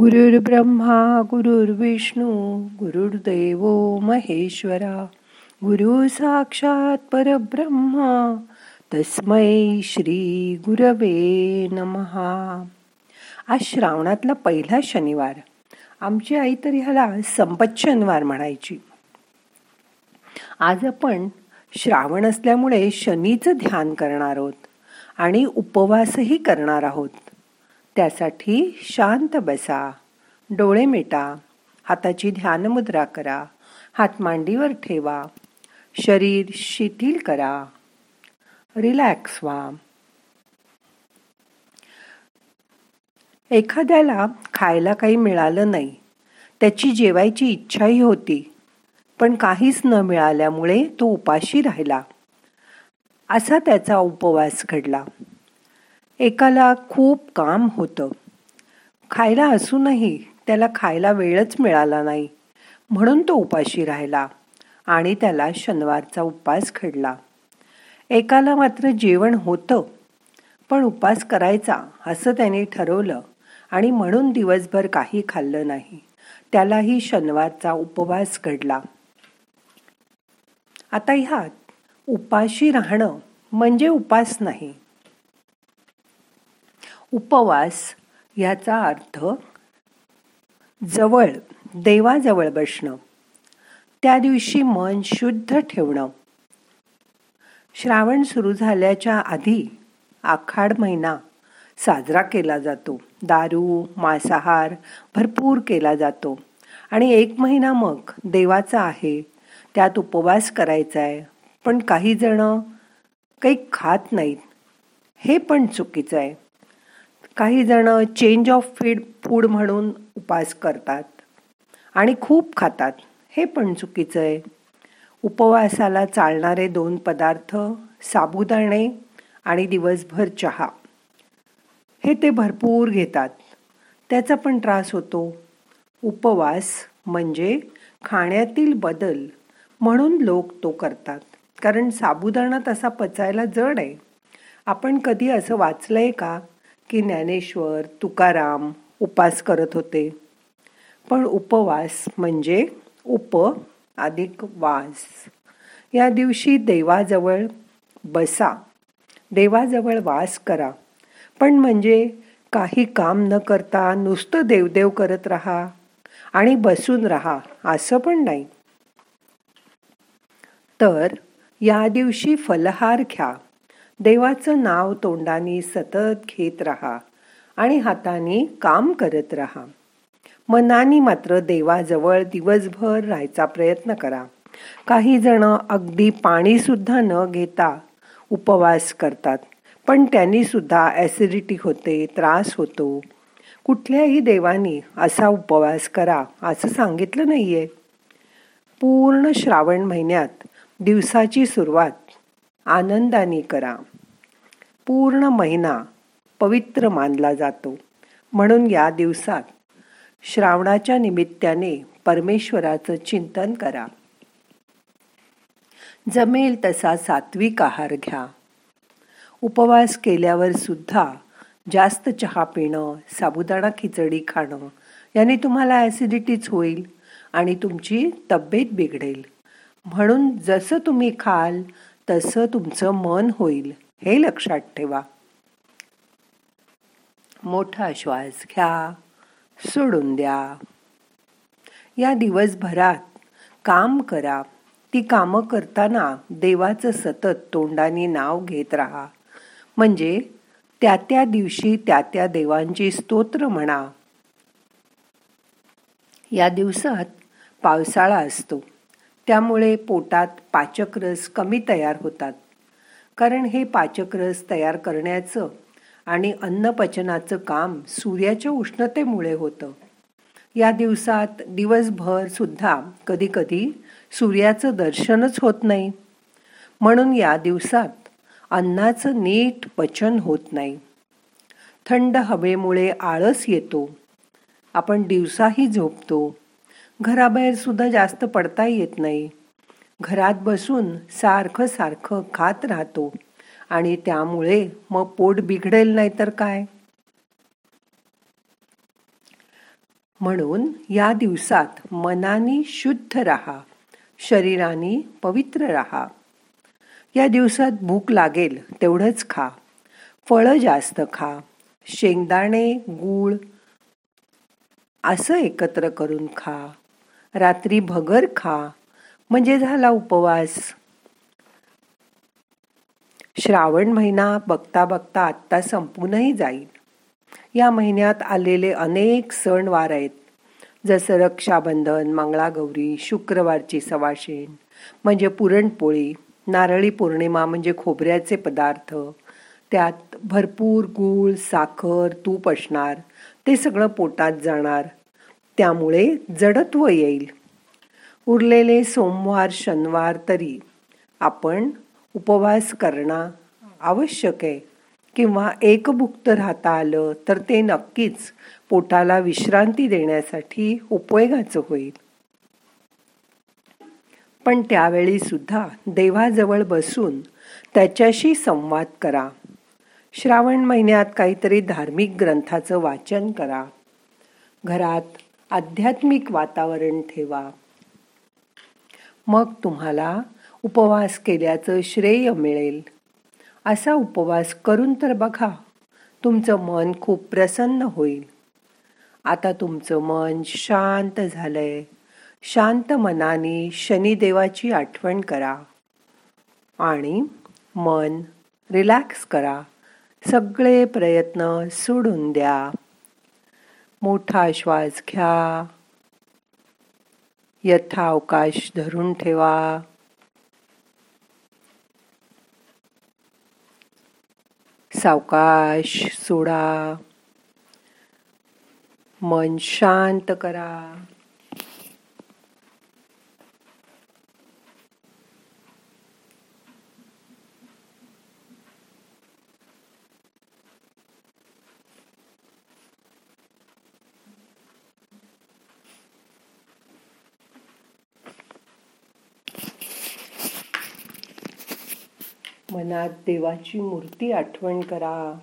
गुरुर् ब्रह्मा गुरुर्विष्णू गुरुर्देव महेश्वरा गुरु साक्षात परब्रह्मा तस्मै श्री गुरवे नमहा. आज श्रावणातला पहिला शनिवार. आमची आई तर ह्याला संपत शनिवार म्हणायची. आज आपण श्रावण असल्यामुळे शनीचं ध्यान करणार आहोत आणि उपवासही करणार आहोत. त्यासाठी शांत बसा. डोळे मिटा. हाताची ध्यान मुद्रा करा. हात मांडीवर ठेवा. शरीर शिथिल करा. रिलॅक्स व्हा. एखाद्याला खायला काही मिळालं नाही. त्याची जेवायची इच्छाही होती. पण काहीच न मिळाल्यामुळे तो उपाशी राहिला. असा त्याचा उपवास घडला. एकाला खूप काम होतं. खायला असूनही त्याला खायला वेळच मिळाला नाही. म्हणून तो उपाशी राहिला आणि त्याला शनिवारचा उपवास घडला. एकाला मात्र जेवण होतं पण उपास करायचा असं त्याने ठरवलं आणि म्हणून दिवसभर काही खाल्लं नाही. त्यालाही शनिवारचा उपवास घडला. आता ह्यात उपाशी राहणं म्हणजे उपास नाही उपवास याचा अर्थ जवळ देवाजवळ बसणं. त्या दिवशी मन शुद्ध ठेवणं. श्रावण सुरू झाल्याच्या आधी आखाड महिना साजरा केला जातो. दारू मांसाहार भरपूर केला जातो. आणि एक महिना मग देवाचा आहे. त्यात उपवास करायचा आहे पण काही जण काही खात नाहीत. हे पण चुकीचं आहे काही जण चेंज ऑफ फीड फूड म्हणून उपास करतात आणि खूप खातात. हे पण चुकीचं आहे. उपवासाला चालणारे दोन पदार्थ साबुदाणे आणि दिवसभर चहा. हे ते भरपूर घेतात. त्याचा पण त्रास होतो. उपवास म्हणजे खाण्यातील बदल म्हणून लोक तो करतात. कारण साबुदाणा तसा पचायला जड आहे. आपण कधी असं वाचलंय का? की ज्ञानेश्वर तुकाराम उपास करत होते. पण उपवास म्हणजे उप अधिक वास. या दिवशी देवाजवळ बसा. देवाजवळ वास करा. पण म्हणजे काही काम न करता नुसतं देवदेव करत राहा आणि बसून राहा असं पण नाही. तर या दिवशी फलहार घ्या. देवाचं नाव तोंडाने सतत घेत राहा आणि हाताने काम करत राहा. मनाने मात्र देवाजवळ दिवसभर राहायचा प्रयत्न करा. काही जण अगदी पाणीसुद्धा न घेता उपवास करतात पण त्यांनी सुद्धा ॲसिडिटी होते त्रास होतो. कुठल्याही देवानी असा उपवास करा असं सांगितलं नाही आहे पूर्ण श्रावण महिन्यात दिवसाची सुरुवात आनंदाने करा. पूर्ण महिना पवित्र मानला जातो. म्हणून या दिवसात श्रावणाच्या निमित्ताने परमेश्वराचं चिंतन करा. जमेल तसा सात्विक आहार घ्या. उपवास केल्यावर सुद्धा जास्त चहा पिणं साबुदाणा खिचडी खाणं याने तुम्हाला ॲसिडिटीच होईल आणि तुमची तब्येत बिघडेल. म्हणून जसं तुम्ही खाल तसं तुमचं मन होईल हे लक्षात ठेवा. मोठा श्वास घ्या सोडून द्या. या दिवसभरात काम करा. ती कामं करताना देवाचं सतत तोंडाने नाव घेत राहा. म्हणजे त्या त्या दिवशी त्या त्या देवांची स्तोत्र म्हणा. या दिवसात पावसाळा असतो. त्यामुळे पोटात पाचकरस कमी तयार होतात. कारण हे पाचकरस तयार करण्याचं आणि अन्नपचनाचं काम सूर्याच्या उष्णतेमुळे होतं. या दिवसात दिवसभर सुद्धा कधीकधी सूर्याचं दर्शनच होत नाही. म्हणून या दिवसात अन्नाचं नीट पचन होत नाही. थंड हवेमुळे आळस येतो. आपण दिवसाही झोपतो. घराबाहेर सुद्धा जास्त पडता येत नाही. घरात बसून सारखं सारखं खात राहतो. आणि त्यामुळे मग पोट बिघडेल नाही तर काय? म्हणून या दिवसात मनाने शुद्ध राहा. शरीराने पवित्र राहा. या दिवसात भूक लागेल तेवढंच खा. फळं जास्त खा. शेंगदाणे गूळ असं एकत्र करून खा. रात्री भगर खा. म्हणजे झाला उपवास. श्रावण महिना बघता बघता आत्ता संपूनही जाईल. या महिन्यात आलेले अनेक सण वार आहेत. जसं रक्षाबंधन मंगळागौरी शुक्रवारची सवाशेण म्हणजे पुरणपोळी नारळी पौर्णिमा म्हणजे खोबऱ्याचे पदार्थ. त्यात भरपूर गूळ साखर तूप असणार. ते सगळं पोटात जाणार. त्यामुळे जडत्व येईल. उरलेले सोमवार शनिवार तरी आपण उपवास करणं आवश्यक आहे. किंवा एकभुक्त राहता आलं तर ते नक्कीच पोटाला विश्रांती देण्यासाठी उपयोगाचं होईल. पण त्यावेळी सुद्धा देवाजवळ बसून त्याच्याशी संवाद करा. श्रावण महिन्यात काहीतरी धार्मिक ग्रंथाचं वाचन करा. घरात आध्यात्मिक वातावरण ठेवा. मग तुम्हाला उपवास केल्याचं श्रेय मिळेल. असा उपवास करून तर बघा तुमचं मन खूप प्रसन्न होईल. आता तुमचं मन शांत झालंय. शांत मनाने शनिदेवाची आठवण करा. आणि मन रिलॅक्स करा. सगळे प्रयत्न सोडून द्या. मोठा श्वास घ्या. यथावकाश धरून ठेवा. सावकाश सोडा. मन शांत करा. मनात देवाची मूर्ती आठवण करा.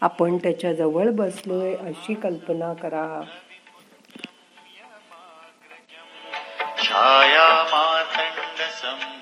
आपण त्याच्याजवळ बसलोय अशी कल्पना करा. छाया मातंड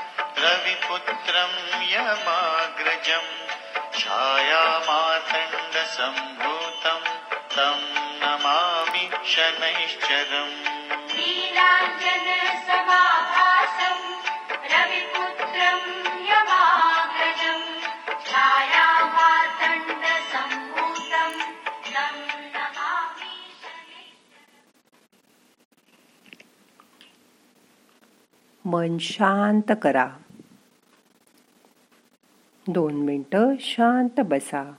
रविपुत्रं यमाग्रजं छायामातण्डसम्भूतं तं नमामि शनैश्चरम्। नीलाञ्जनसमाभासं रविपुत्रं यमाग्रजं छायामार्तण्डसम्भूतं तं नमामि मन शांत करा। दोन मिनटं शांत बसा.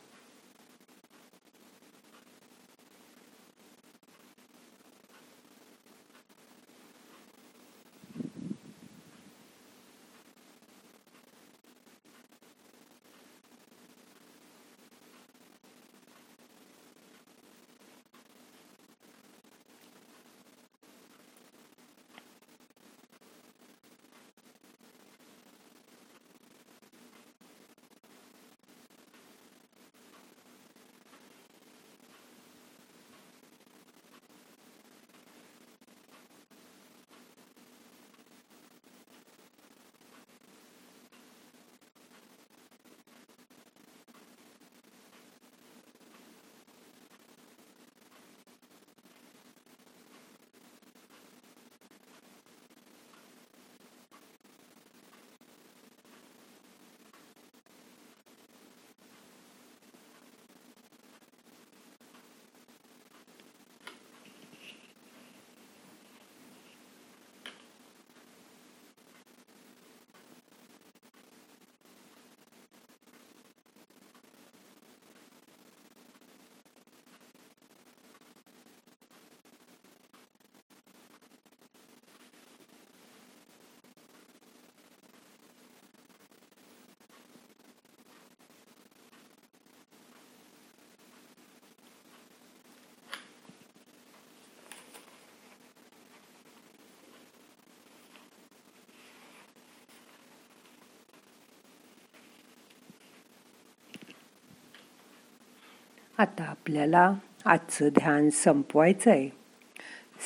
आता आपल्याला आजचं ध्यान संपवायचं आहे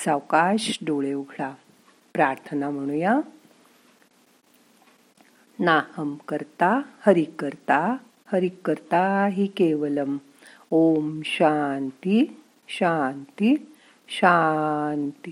सावकाश डोळे उघडा. प्रार्थना म्हणूया. नाहम करता हरि करता हरि करता हि केवलम. ओम शांती शांती शांती.